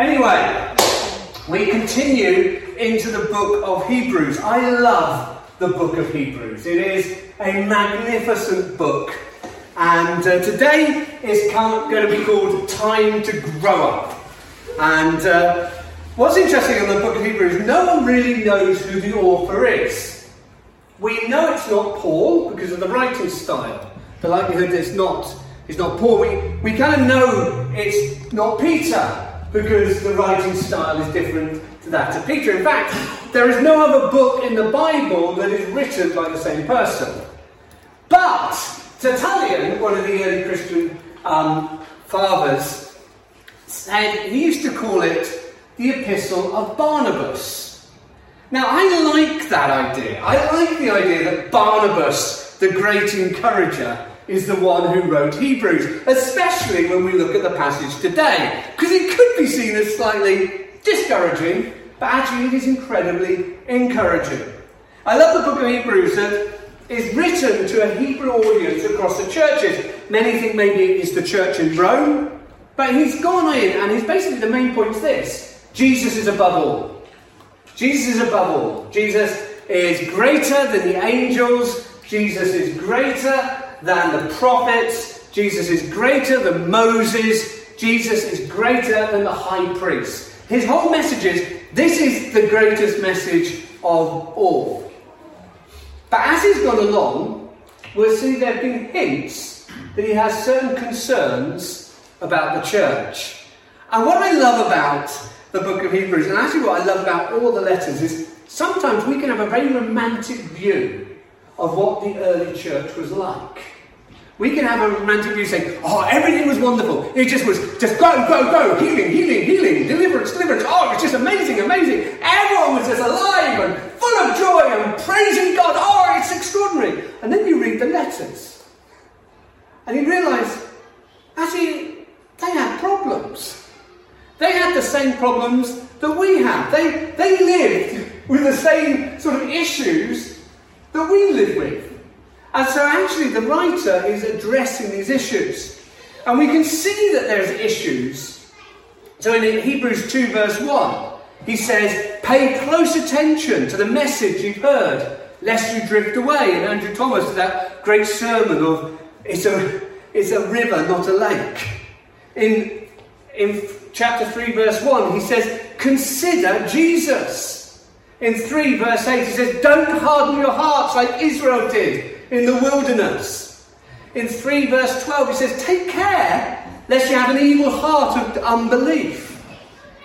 Anyway, we continue into the book of Hebrews. I love the book of Hebrews. It is a magnificent book. And uh, today is going to be called Time to Grow Up. And uh, what's interesting in the book of Hebrews, no one really knows who the author is. We know it's not Paul because of the writing style. The likelihood it's not, it's not Paul. We, we kind of know it's not Peter because the writing style is different to that of Peter. In fact, there is no other book in the Bible that is written by the same person. But Tertullian, one of the early Christian um, fathers, said he used to call it the Epistle of Barnabas. Now, I like that idea. I like the idea that Barnabas, the great encourager, is the one who wrote Hebrews, especially when we look at the passage today, because it could be seen as slightly discouraging, but actually it is incredibly encouraging. I love the book of Hebrews that is written to a Hebrew audience across the churches. Many think maybe it is the church in Rome, but he's gone in and he's basically the main point is this Jesus is above all. Jesus is above all. Jesus is greater than the angels. Jesus is greater than the prophets. Jesus is greater than Moses. Jesus is greater than the high priest. His whole message is this is the greatest message of all. But as he's gone along, we'll see there have been hints that he has certain concerns about the church. And what I love about the book of Hebrews, and actually what I love about all the letters, is sometimes we can have a very romantic view of what the early church was like. We can have a romantic view saying, oh, everything was wonderful. It just was just go, go, go, healing, healing, healing, deliverance, deliverance. Oh, it's just amazing, amazing. Everyone was just alive and full of joy and praising God. Oh, it's extraordinary. And then you read the letters and you realise, actually, they had problems. They had the same problems that we have. They, they lived with the same sort of issues that we live with. And so, actually, the writer is addressing these issues. And we can see that there's issues. So, in Hebrews 2, verse 1, he says, Pay close attention to the message you've heard, lest you drift away. And Andrew Thomas, that great sermon of it's a, it's a river, not a lake. In, in chapter 3, verse 1, he says, Consider Jesus. In 3, verse 8, he says, Don't harden your hearts like Israel did in the wilderness. In 3 verse 12, he says, Take care lest you have an evil heart of unbelief.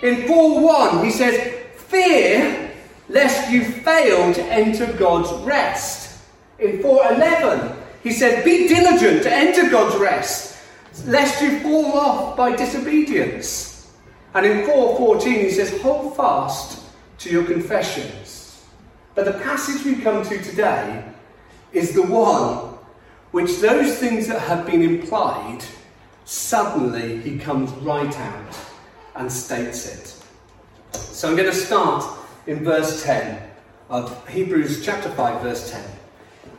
In 4 1, he says, Fear lest you fail to enter God's rest. In 4:11, he said, Be diligent to enter God's rest, lest you fall off by disobedience. And in 4:14, he says, Hold fast to your confessions. But the passage we come to today is the one which those things that have been implied, suddenly he comes right out and states it. So I'm going to start in verse 10 of Hebrews chapter 5, verse 10.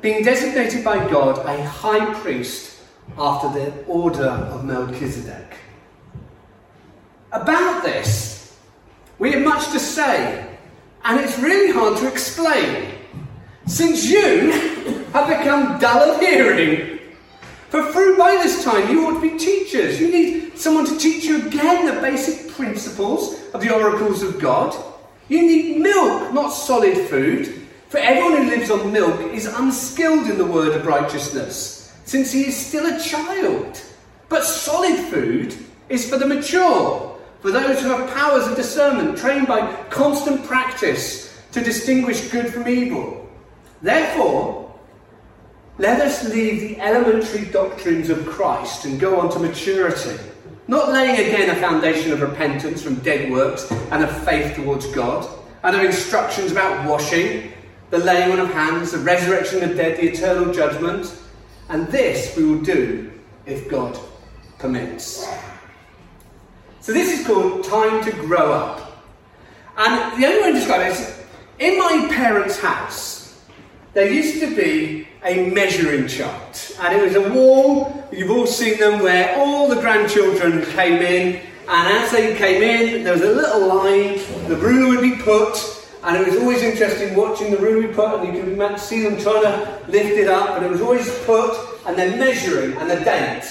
Being designated by God a high priest after the order of Melchizedek. About this, we have much to say, and it's really hard to explain. Since you have become dull of hearing, for through by this time you ought to be teachers. You need someone to teach you again the basic principles of the oracles of God. You need milk, not solid food. For everyone who lives on milk is unskilled in the word of righteousness, since he is still a child. But solid food is for the mature, for those who have powers of discernment, trained by constant practice to distinguish good from evil. Therefore, let us leave the elementary doctrines of Christ and go on to maturity, not laying again a foundation of repentance from dead works and of faith towards God, and of instructions about washing, the laying on of hands, the resurrection of the dead, the eternal judgment. And this we will do if God permits. So this is called time to grow up. And the only way to describe it is in my parents' house, there used to be a measuring chart, and it was a wall, you've all seen them, where all the grandchildren came in And as they came in, there was a little line, the ruler would be put, and it was always interesting watching the ruler be put, and you could see them trying to lift it up, and it was always put, and then measuring, and the date.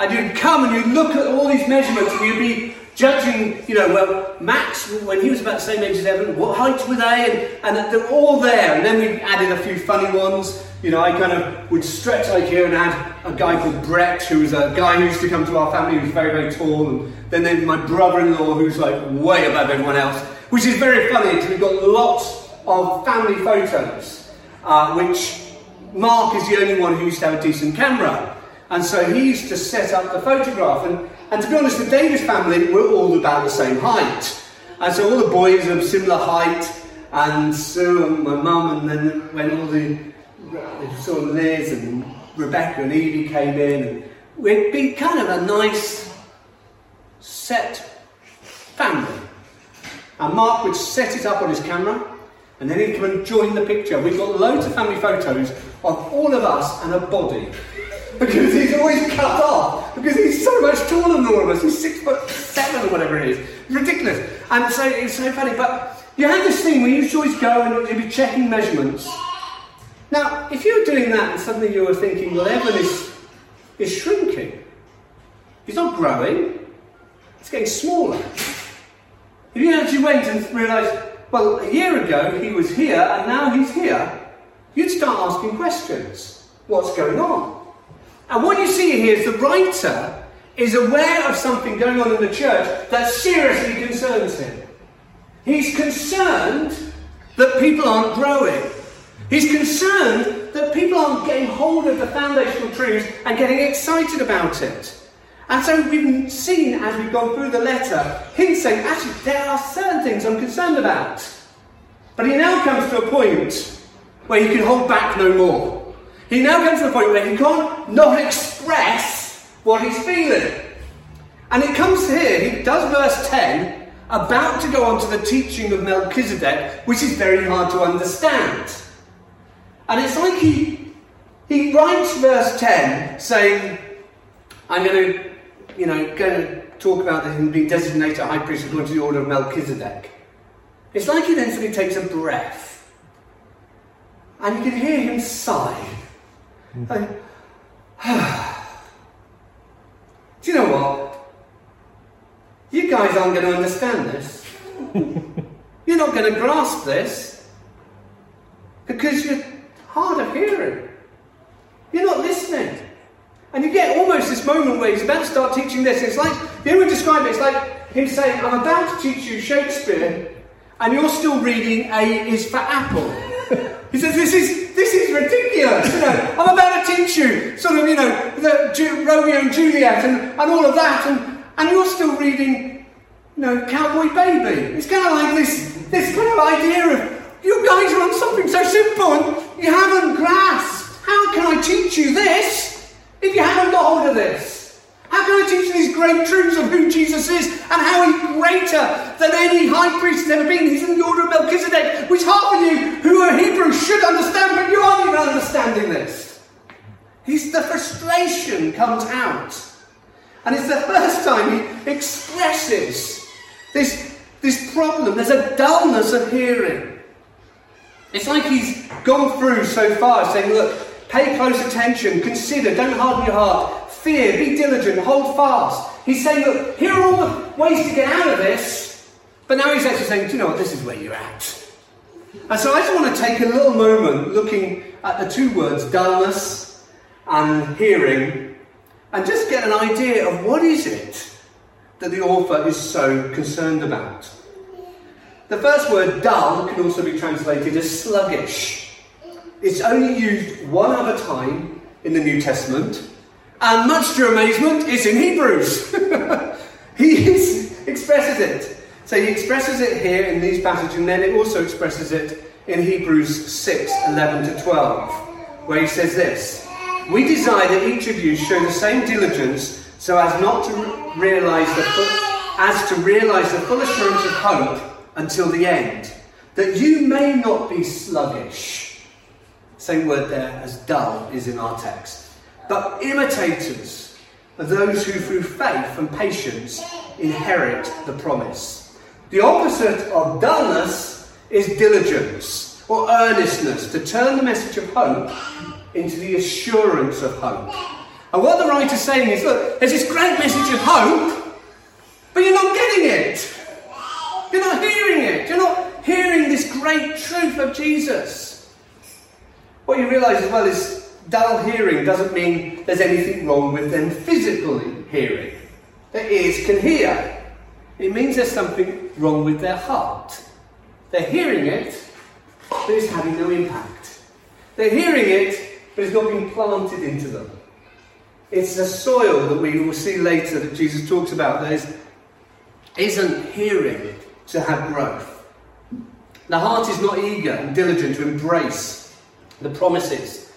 And you'd come and you'd look at all these measurements, and you'd be judging, you know, well, Max, when he was about the same age as Evan, what height were they? And, and they're all there. And then we added a few funny ones. You know, I kind of would stretch like here and add a guy called Brett, who was a guy who used to come to our family, who was very, very tall. And then there's my brother-in-law, who's like way above everyone else, which is very funny because we've got lots of family photos, uh, which Mark is the only one who used to have a decent camera. And so he used to set up the photograph. And and to be honest, the Davies family were all about the same height. And so all the boys were similar height, and so my mum, and then when all the sort of Liz and Rebecca and Evie came in, we'd be kind of a nice set family. And Mark would set it up on his camera, and then he'd come and join the picture. We've got loads of family photos of all of us and a body because he's always cut off because he's so much taller than all of us. He's six foot seven or whatever it is. ridiculous. And so it's so funny. But you have this thing where you always go and you'd be checking measurements. Now, if you were doing that and suddenly you were thinking, well, Evan is, is shrinking. He's not growing. it's getting smaller. If you actually went and realised, well, a year ago he was here and now he's here, you'd start asking questions. What's going on? And what you see here is the writer is aware of something going on in the church that seriously concerns him. He's concerned that people aren't growing. He's concerned that people aren't getting hold of the foundational truths and getting excited about it. And so we've seen as we've gone through the letter, him saying, actually, there are certain things I'm concerned about. But he now comes to a point where he can hold back no more. He now comes to the point where he can't not express what he's feeling. And it comes here, he does verse 10, about to go on to the teaching of Melchizedek, which is very hard to understand. And it's like he, he writes verse 10 saying, I'm going to, you know, going to talk about him being designated a high priest according to the order of Melchizedek. It's like he then suddenly takes a breath. And you can hear him sigh. Do you know what? You guys aren't going to understand this. you're not going to grasp this because you're hard of hearing. You're not listening. And you get almost this moment where he's about to start teaching this. It's like, the only way to describe it, it's like him saying, I'm about to teach you Shakespeare, and you're still reading A is for Apple. he says, this is You know, I'm about to teach you sort of, you know, the Ju- Romeo and Juliet and, and all of that, and, and you're still reading, you know, Cowboy Baby. It's kind of like this, this kind of idea of you guys are on something so simple and you haven't grasped. How can I teach you this if you haven't got hold of this? How can I teach these great truths of who Jesus is and how he's greater than any high priest has ever been? He's in the order of Melchizedek, which half of you who are Hebrews should understand, but you aren't even understanding this. He's, the frustration comes out. And it's the first time he expresses this, this problem. There's a dullness of hearing. It's like he's gone through so far saying, look, pay close attention, consider, don't harden your heart, fear, be diligent, hold fast. He's saying, look, here are all the ways to get out of this. But now he's actually saying, do you know what, this is where you're at. And so I just want to take a little moment looking at the two words, dullness and hearing, and just get an idea of what is it that the author is so concerned about. The first word, dull, can also be translated as sluggish. It's only used one other time in the New Testament, and much to amazement, it's in Hebrews. he expresses it. So he expresses it here in these passages, and then it also expresses it in Hebrews 6 11 to 12, where he says this We desire that each of you show the same diligence so as not to realize the as to realize the full assurance of hope until the end, that you may not be sluggish. Same word there as dull is in our text but imitators are those who through faith and patience inherit the promise. The opposite of dullness is diligence or earnestness to turn the message of hope into the assurance of hope. And what the writer's saying is look, there's this great message of hope, but you're not getting it. You're not hearing it. You're not hearing this great truth of Jesus. What you realise as well is dull hearing doesn't mean there's anything wrong with them physically hearing. Their ears can hear. It means there's something wrong with their heart. They're hearing it, but it's having no impact. They're hearing it, but it's not being planted into them. It's the soil that we will see later that Jesus talks about that is, isn't hearing to have growth. The heart is not eager and diligent to embrace the promises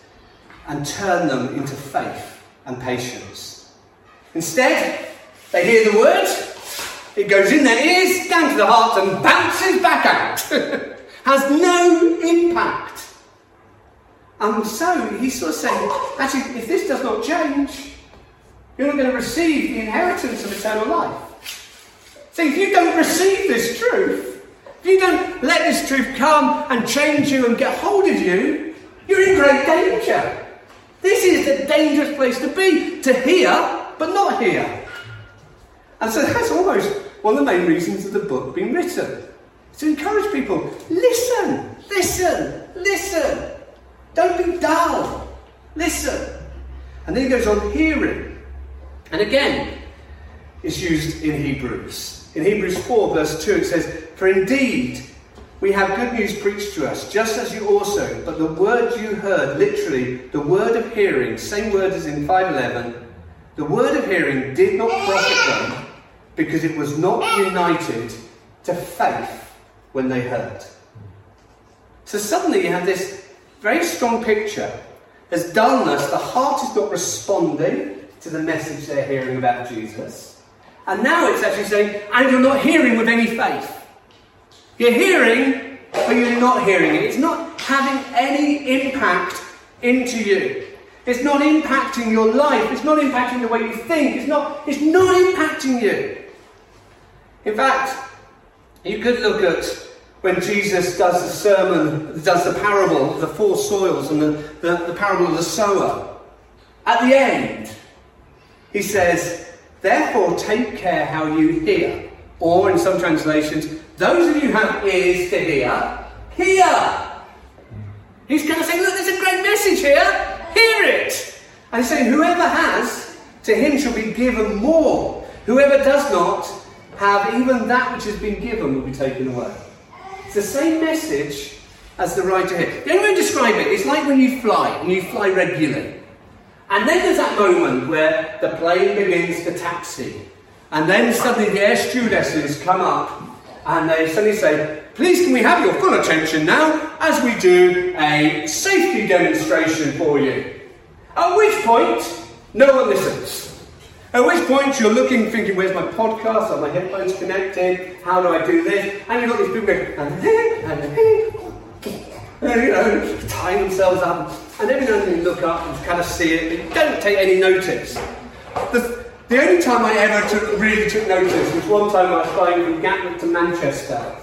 and turn them into faith and patience. Instead, they hear the word, it goes in their ears, down to the heart, and bounces back out. Has no impact. And so he's sort of saying, actually, if this does not change, you're not going to receive the inheritance of eternal life. So if you don't receive this truth, if you don't let this truth come and change you and get hold of you, you're in great danger. This is the dangerous place to be, to hear, but not hear. And so that's almost one of the main reasons of the book being written. To encourage people, listen, listen, listen. Don't be dull. Listen. And then he goes on hearing. And again, it's used in Hebrews. In Hebrews 4, verse 2, it says, For indeed, we have good news preached to us, just as you also, but the word you heard, literally, the word of hearing, same word as in 511, the word of hearing did not profit them because it was not united to faith when they heard. So suddenly you have this very strong picture. There's dullness, the heart is not responding to the message they're hearing about Jesus. And now it's actually saying, and you're not hearing with any faith. You're hearing, but you're not hearing it. It's not having any impact into you. It's not impacting your life. It's not impacting the way you think. It's not, it's not impacting you. In fact, you could look at when Jesus does the sermon, does the parable of the four soils and the, the, the parable of the sower. At the end, he says, Therefore take care how you hear. Or in some translations, those of you who have ears to hear, hear. He's kind of saying, look, there's a great message here. Hear it. And he's saying, whoever has, to him shall be given more. Whoever does not have, even that which has been given will be taken away. It's the same message as the writer here. The only way to describe it, it's like when you fly, and you fly regularly. And then there's that moment where the plane begins to taxi. And then suddenly the air stewardesses come up and they suddenly say, Please, can we have your full attention now as we do a safety demonstration for you? At which point, no one listens. At which point, you're looking, thinking, Where's my podcast? Are my headphones connected? How do I do this? And you've got these people going, and, and, you know, tying themselves up. And every now and then you look up and kind of see it, but you don't take any notice. The, the only time I ever took, really took notice was one time I was flying from Gatwick to Manchester,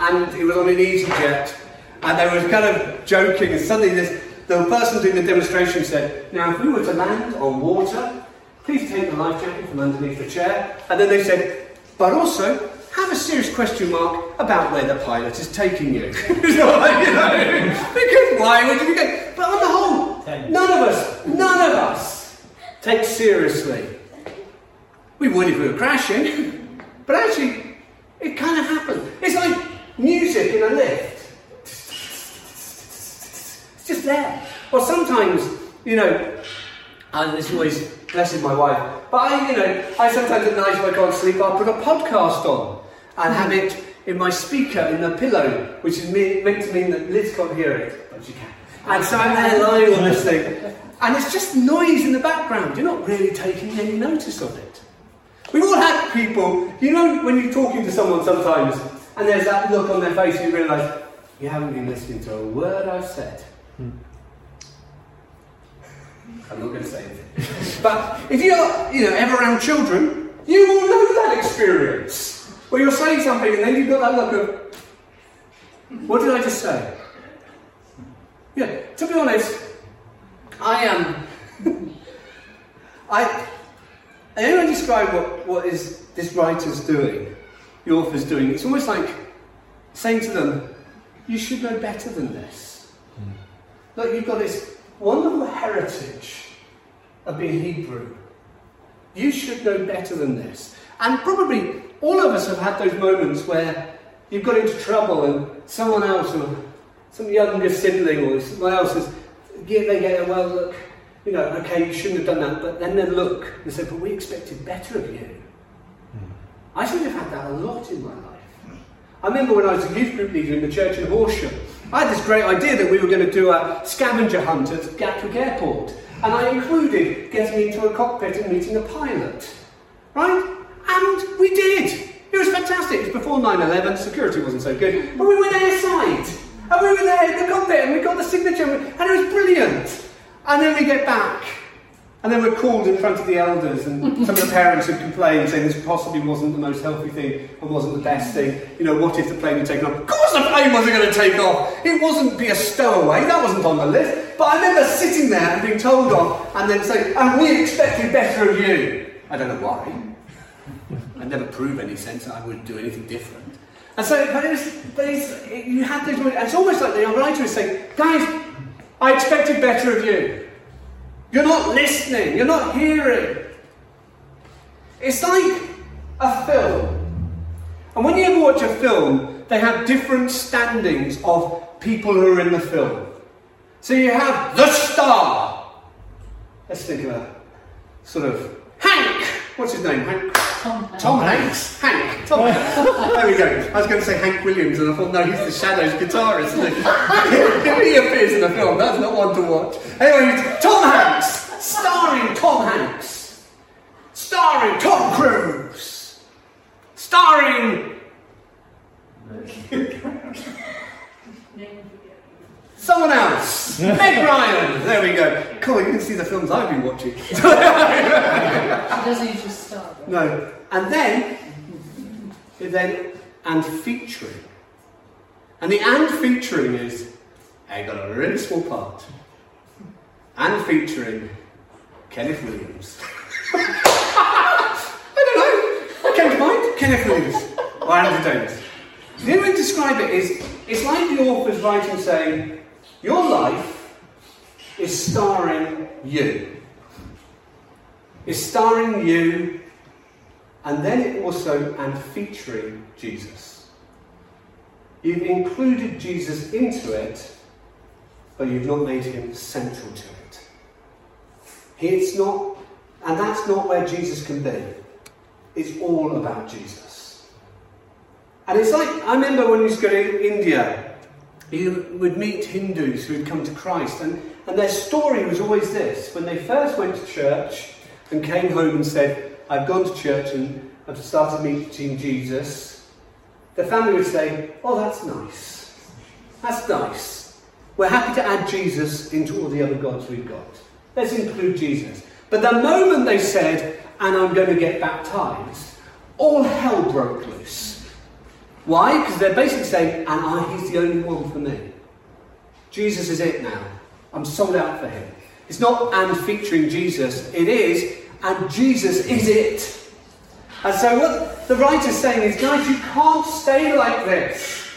and it was on an EasyJet, and they were kind of joking, and suddenly this, the person doing the demonstration said, Now, if we were to land on water, please take the life jacket from underneath the chair. And then they said, But also, have a serious question mark about where the pilot is taking you. you know, because why would you be going? But on the whole, none of us, none of us take seriously we would if we were crashing, but actually, it kind of happens. It's like music in a lift. It's just there. Or sometimes, you know, and this always blesses my wife, but I, you know, I sometimes at night when I can't sleep, I'll put a podcast on and have it in my speaker in the pillow, which is meant to mean that Liz can't hear it, but she can. And so I'm there lying on this thing, and it's just noise in the background. You're not really taking any notice of it. We've all had people, you know, when you're talking to someone sometimes and there's that look on their face, you realise you haven't been listening to a word I've said. Hmm. I'm not going to say anything. but if you're, you know, ever around children, you will know that experience. Where you're saying something and then you've got that look of, what did I just say? Yeah, to be honest, I am. Um, I. I only describe what, what is this writer's doing, the author's doing. It's almost like saying to them, you should know better than this. Mm. Look, you've got this wonderful heritage of being Hebrew. You should know better than this. And probably all of us have had those moments where you've got into trouble and someone else, or some younger sibling, or someone else is, yeah, they get, a well, look, you know, okay, you shouldn't have done that, but then they look and say, but we expected better of you. Mm. I should have had that a lot in my life. I remember when I was a youth group leader in the church in Horsham, I had this great idea that we were going to do a scavenger hunt at Gatwick Airport. And I included getting into a cockpit and meeting a pilot. Right? And we did. It was fantastic. It was before 9 11, security wasn't so good. But we went airside. And we were there in the cockpit and we got the signature and it was brilliant. And then we get back and then we're called in front of the elders, and some of the parents have complained, saying this possibly wasn't the most healthy thing and wasn't the best thing. You know, what if the plane had taken off? Of course the plane wasn't going to take off. It wasn't be a stowaway, that wasn't on the list. But I remember sitting there and being told off, and then saying, and we expected better of you. I don't know why. I never prove any sense I wouldn't do anything different. And so, but, it was, but it's, it, you had those it's almost like the writer is saying, guys, I expected better of you. You're not listening, you're not hearing. It's like a film. And when you ever watch a film, they have different standings of people who are in the film. So you have the star. Let's think of a sort of Hank. What's his name? Hank. Tom, Tom Hanks. Hank. Tom Hanks. there we go. I was going to say Hank Williams, and I thought, no, he's the Shadows guitarist, he appears in the film. That's not one to watch. Anyway, Tom Hanks, starring Tom Hanks, starring Tom Cruise, starring. Someone else. Meg Ryan. There we go. Cool, you can see the films I've been watching. she doesn't usually start. No. And then, then, and featuring. And the and featuring is, I got a really small part. And featuring Kenneth Williams. I don't know. What came to mind? Kenneth Williams. Or Andrew Davies. The only way to describe it is, it's like the author's writing saying, your life is starring you. It's starring you, and then it also and featuring Jesus. You've included Jesus into it, but you've not made him central to it. It's not, and that's not where Jesus can be. It's all about Jesus. And it's like, I remember when we used to go to India you would meet Hindus who had come to Christ, and, and their story was always this. When they first went to church and came home and said, I've gone to church and I've started meeting Jesus, the family would say, Oh, that's nice. That's nice. We're happy to add Jesus into all the other gods we've got. Let's include Jesus. But the moment they said, and I'm going to get baptized, all hell broke loose. Why? Because they're basically saying, and I, he's the only one for me. Jesus is it now. I'm sold out for him. It's not and featuring Jesus, it is, and Jesus is it. And so what the writer's saying is, guys, you can't stay like this.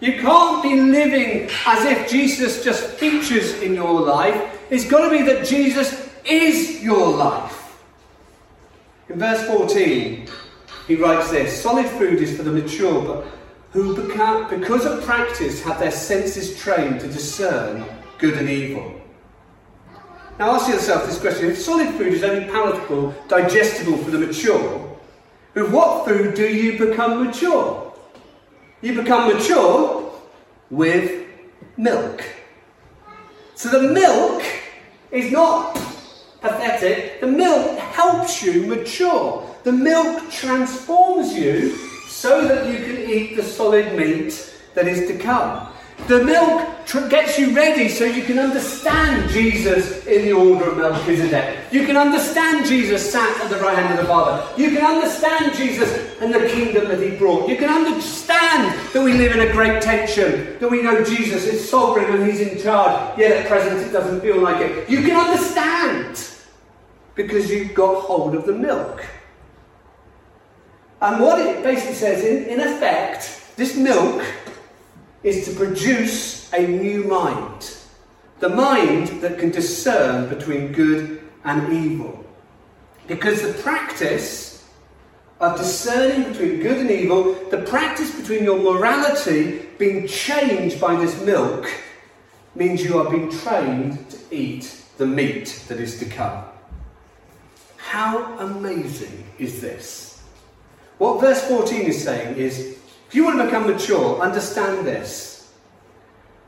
You can't be living as if Jesus just features in your life. It's got to be that Jesus is your life. In verse 14, he writes this Solid food is for the mature, but who, because of practice, have their senses trained to discern good and evil. Now ask yourself this question if solid food is only palatable, digestible for the mature, with what food do you become mature? You become mature with milk. So the milk is not pathetic, the milk helps you mature. The milk transforms you so that you can eat the solid meat that is to come. The milk tr- gets you ready so you can understand Jesus in the order of Melchizedek. You can understand Jesus sat at the right hand of the Father. You can understand Jesus and the kingdom that he brought. You can understand that we live in a great tension, that we know Jesus is sovereign and he's in charge, yet at present it doesn't feel like it. You can understand because you've got hold of the milk. And what it basically says, in, in effect, this milk is to produce a new mind. The mind that can discern between good and evil. Because the practice of discerning between good and evil, the practice between your morality being changed by this milk, means you are being trained to eat the meat that is to come. How amazing is this? What verse 14 is saying is if you want to become mature, understand this.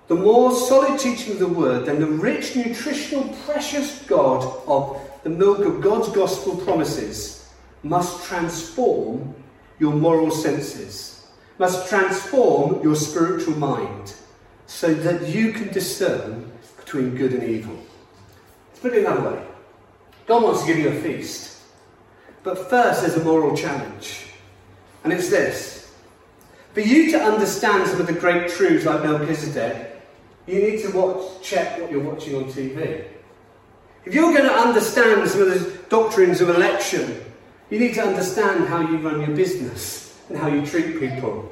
The more solid teaching of the word then the rich, nutritional, precious God of the milk of God's gospel promises must transform your moral senses, must transform your spiritual mind, so that you can discern between good and evil. Let's put it another way God wants to give you a feast. But first, there's a moral challenge. And it's this For you to understand some of the great truths like Melchizedek, you need to watch, check what you're watching on TV. If you're going to understand some of the doctrines of election, you need to understand how you run your business and how you treat people.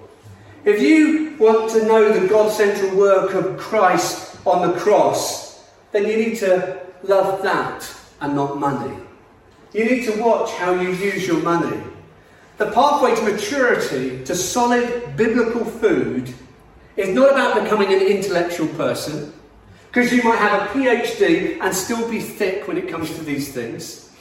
If you want to know the God central work of Christ on the cross, then you need to love that and not money. You need to watch how you use your money. The pathway to maturity, to solid biblical food, is not about becoming an intellectual person, because you might have a PhD and still be thick when it comes to these things.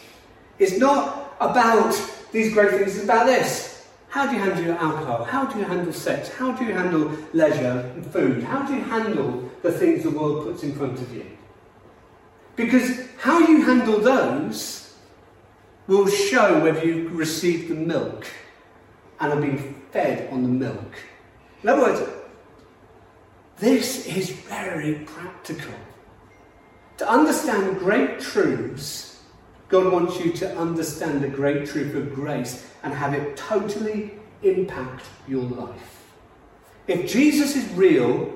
It's not about these great things, it's about this. How do you handle your alcohol? How do you handle sex? How do you handle leisure and food? How do you handle the things the world puts in front of you? Because how you handle those will show whether you've received the milk and have been fed on the milk. In other words, this is very practical. To understand great truths, God wants you to understand the great truth of grace and have it totally impact your life. If Jesus is real,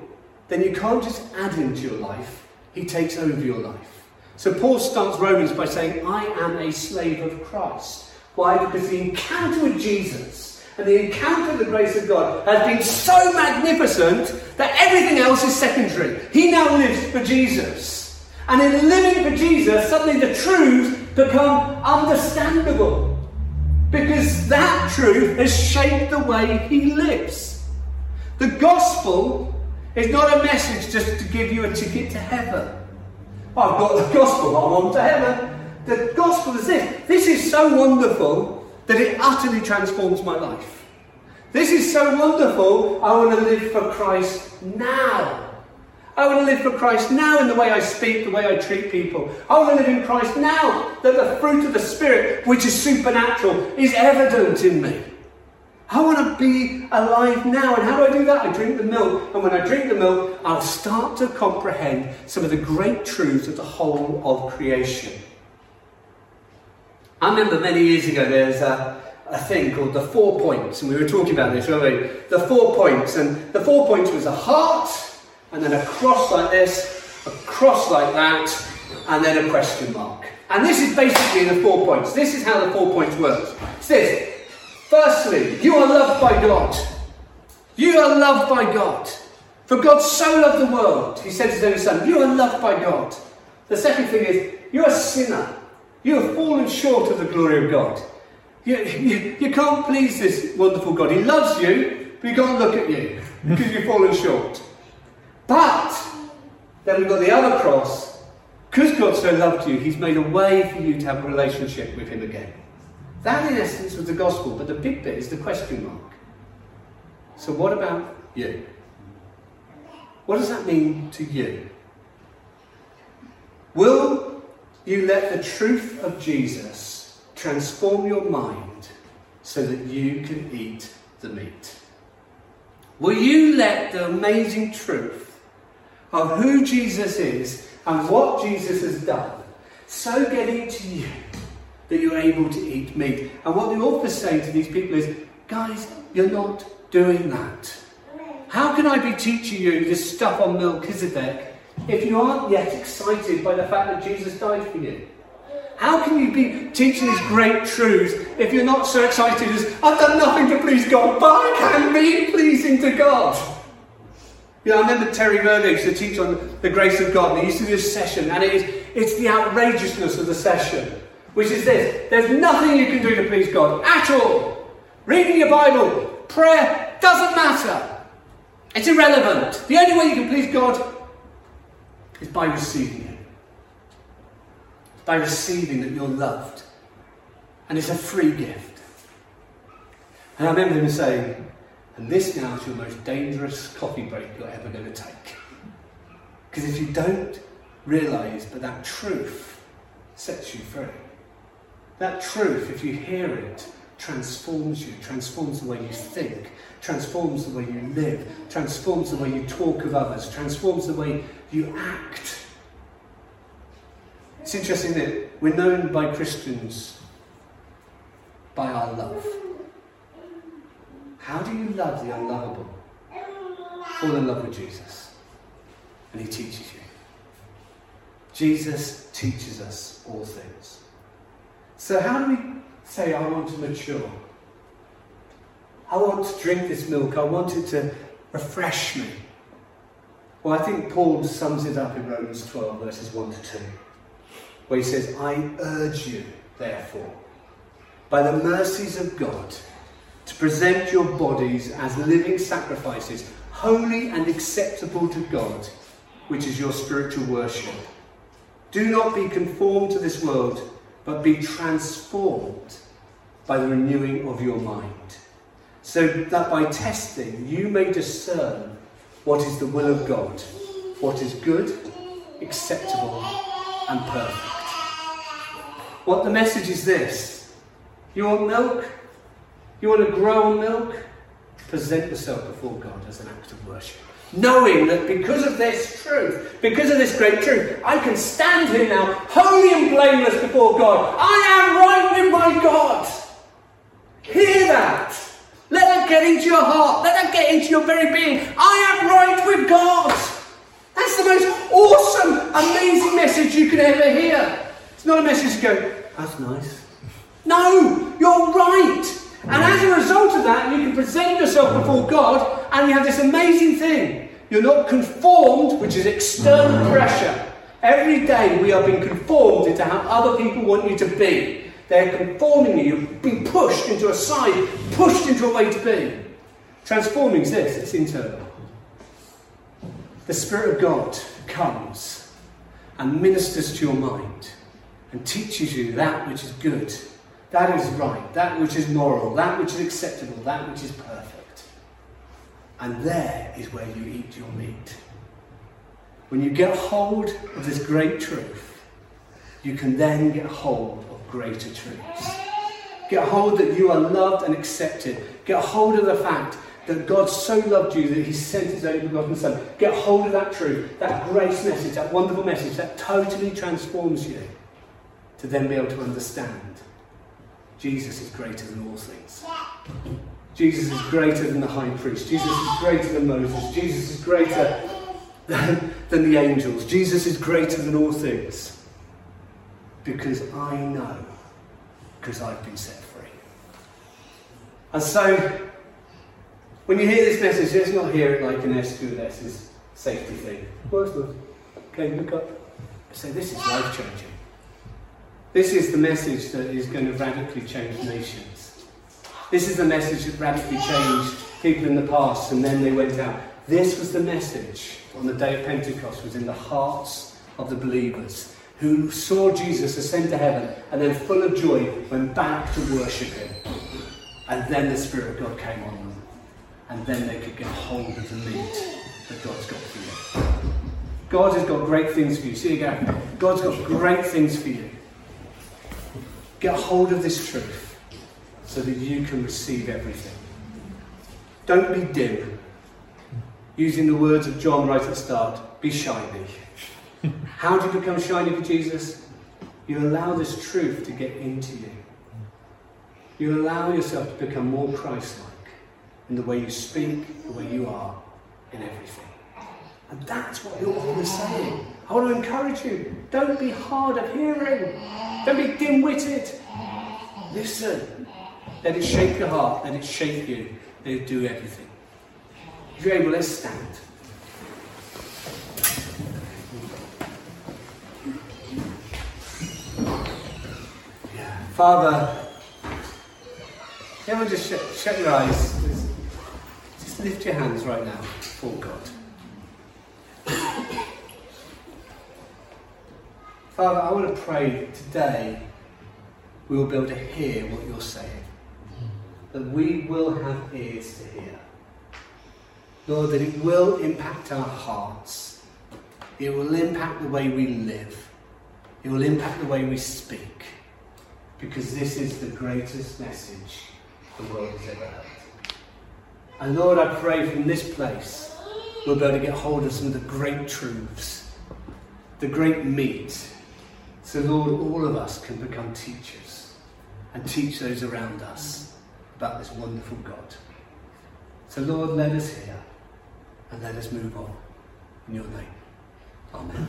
then you can't just add him to your life, he takes over your life. So Paul starts Romans by saying, I am a slave of Christ. Why? Because the encounter with Jesus and the encounter with the grace of God has been so magnificent that everything else is secondary. He now lives for Jesus. And in living for Jesus, suddenly the truths become understandable. Because that truth has shaped the way he lives. The gospel is not a message just to give you a ticket to heaven. I've got the gospel, I'm on to heaven. The gospel is this. This is so wonderful that it utterly transforms my life. This is so wonderful, I want to live for Christ now. I want to live for Christ now in the way I speak, the way I treat people. I want to live in Christ now that the fruit of the Spirit, which is supernatural, is evident in me. I want to be alive now. And how do I do that? I drink the milk. And when I drink the milk, I'll start to comprehend some of the great truths of the whole of creation. I remember many years ago there's a, a thing called the four points, and we were talking about this, weren't we? The four points. And the four points was a heart, and then a cross like this, a cross like that, and then a question mark. And this is basically the four points. This is how the four points work. It's this Firstly, you are loved by God. You are loved by God. For God so loved the world, he sent his only son, You are loved by God. The second thing is, you're a sinner. You have fallen short of the glory of God. You, you, you can't please this wonderful God. He loves you, but he can't look at you because you've fallen short. But then we've got the other cross. Because God so loved you, he's made a way for you to have a relationship with him again. That, in essence, was the gospel, but the big bit is the question mark. So, what about you? What does that mean to you? Will you let the truth of Jesus transform your mind so that you can eat the meat? Will you let the amazing truth of who Jesus is and what Jesus has done, so get into you that you're able to eat meat. And what the author's saying to these people is, guys, you're not doing that. How can I be teaching you this stuff on Melchizedek if you aren't yet excited by the fact that Jesus died for you? How can you be teaching these great truths if you're not so excited as, I've done nothing to please God, but I can be pleasing to God? You know, I remember Terry Murdoch used to teach on the grace of God, and he used to do a session, and it is, it's the outrageousness of the session, which is this there's nothing you can do to please God at all. Reading your Bible, prayer, doesn't matter. It's irrelevant. The only way you can please God is by receiving Him. By receiving that you're loved. And it's a free gift. And I remember him saying, and this now is your most dangerous coffee break you're ever going to take. Because if you don't realise, that that truth sets you free. That truth, if you hear it, transforms you, transforms the way you think, transforms the way you live, transforms the way you talk of others, transforms the way you act. It's interesting that we're known by Christians by our love. How do you love the unlovable? Fall in love with Jesus, and He teaches you. Jesus teaches us all things. So, how do we say, I want to mature? I want to drink this milk, I want it to refresh me. Well, I think Paul sums it up in Romans 12, verses 1 to 2, where he says, I urge you, therefore, by the mercies of God, to present your bodies as living sacrifices, holy and acceptable to God, which is your spiritual worship. Do not be conformed to this world, but be transformed by the renewing of your mind, so that by testing you may discern what is the will of God, what is good, acceptable, and perfect. What the message is this you want milk? You want to grow on milk? Present yourself before God as an act of worship. Knowing that because of this truth, because of this great truth, I can stand here now, holy and blameless before God. I am right with my God. Hear that. Let that get into your heart. Let that get into your very being. I am right with God. That's the most awesome, amazing message you can ever hear. It's not a message to go, that's nice. No, you're right. And as a result of that, you can present yourself before God and you have this amazing thing. You're not conformed, which is external pressure. Every day we are being conformed into how other people want you to be. They're conforming you. You're being pushed into a side, pushed into a way to be. Transforming is this, it's internal. The Spirit of God comes and ministers to your mind and teaches you that which is good that is right, that which is moral, that which is acceptable, that which is perfect. And there is where you eat your meat. When you get hold of this great truth, you can then get hold of greater truths. Get hold that you are loved and accepted. Get hold of the fact that God so loved you that He sent His only begotten Son. Get hold of that truth, that grace message, that wonderful message that totally transforms you to then be able to understand Jesus is greater than all things. Jesus is greater than the high priest. Jesus is greater than Moses. Jesus is greater than, than the angels. Jesus is greater than all things. Because I know, because I've been set free. And so, when you hear this message, let's not hear it like an S2S's safety thing. The? Okay, look up. Say, this is life changing. This is the message that is going to radically change nations. This is the message that radically changed people in the past and then they went out. This was the message on the day of Pentecost, was in the hearts of the believers who saw Jesus ascend to heaven and then full of joy went back to worship him. And then the Spirit of God came on them. And then they could get hold of the meat that God's got for you. God has got great things for you. See again. God's got great things for you. Get hold of this truth so that you can receive everything. Don't be dim. Using the words of John right at the start, be shiny. How do you become shiny for Jesus? You allow this truth to get into you. You allow yourself to become more Christ like in the way you speak, the way you are, in everything. And that's what your author is saying. I want to encourage you. Don't be hard of hearing. Don't be dim-witted. Listen. Let it shape your heart. Let it shape you. Let it do everything. If you're able, let's stand. Father, everyone just shut, shut your eyes. Just, just lift your hands right now for God. Father, I want to pray that today we will be able to hear what you're saying. That we will have ears to hear. Lord, that it will impact our hearts. It will impact the way we live. It will impact the way we speak. Because this is the greatest message the world has ever heard. And Lord, I pray from this place we'll be able to get hold of some of the great truths, the great meat. So, Lord, all of us can become teachers and teach those around us about this wonderful God. So, Lord, let us hear and let us move on. In your name. Amen.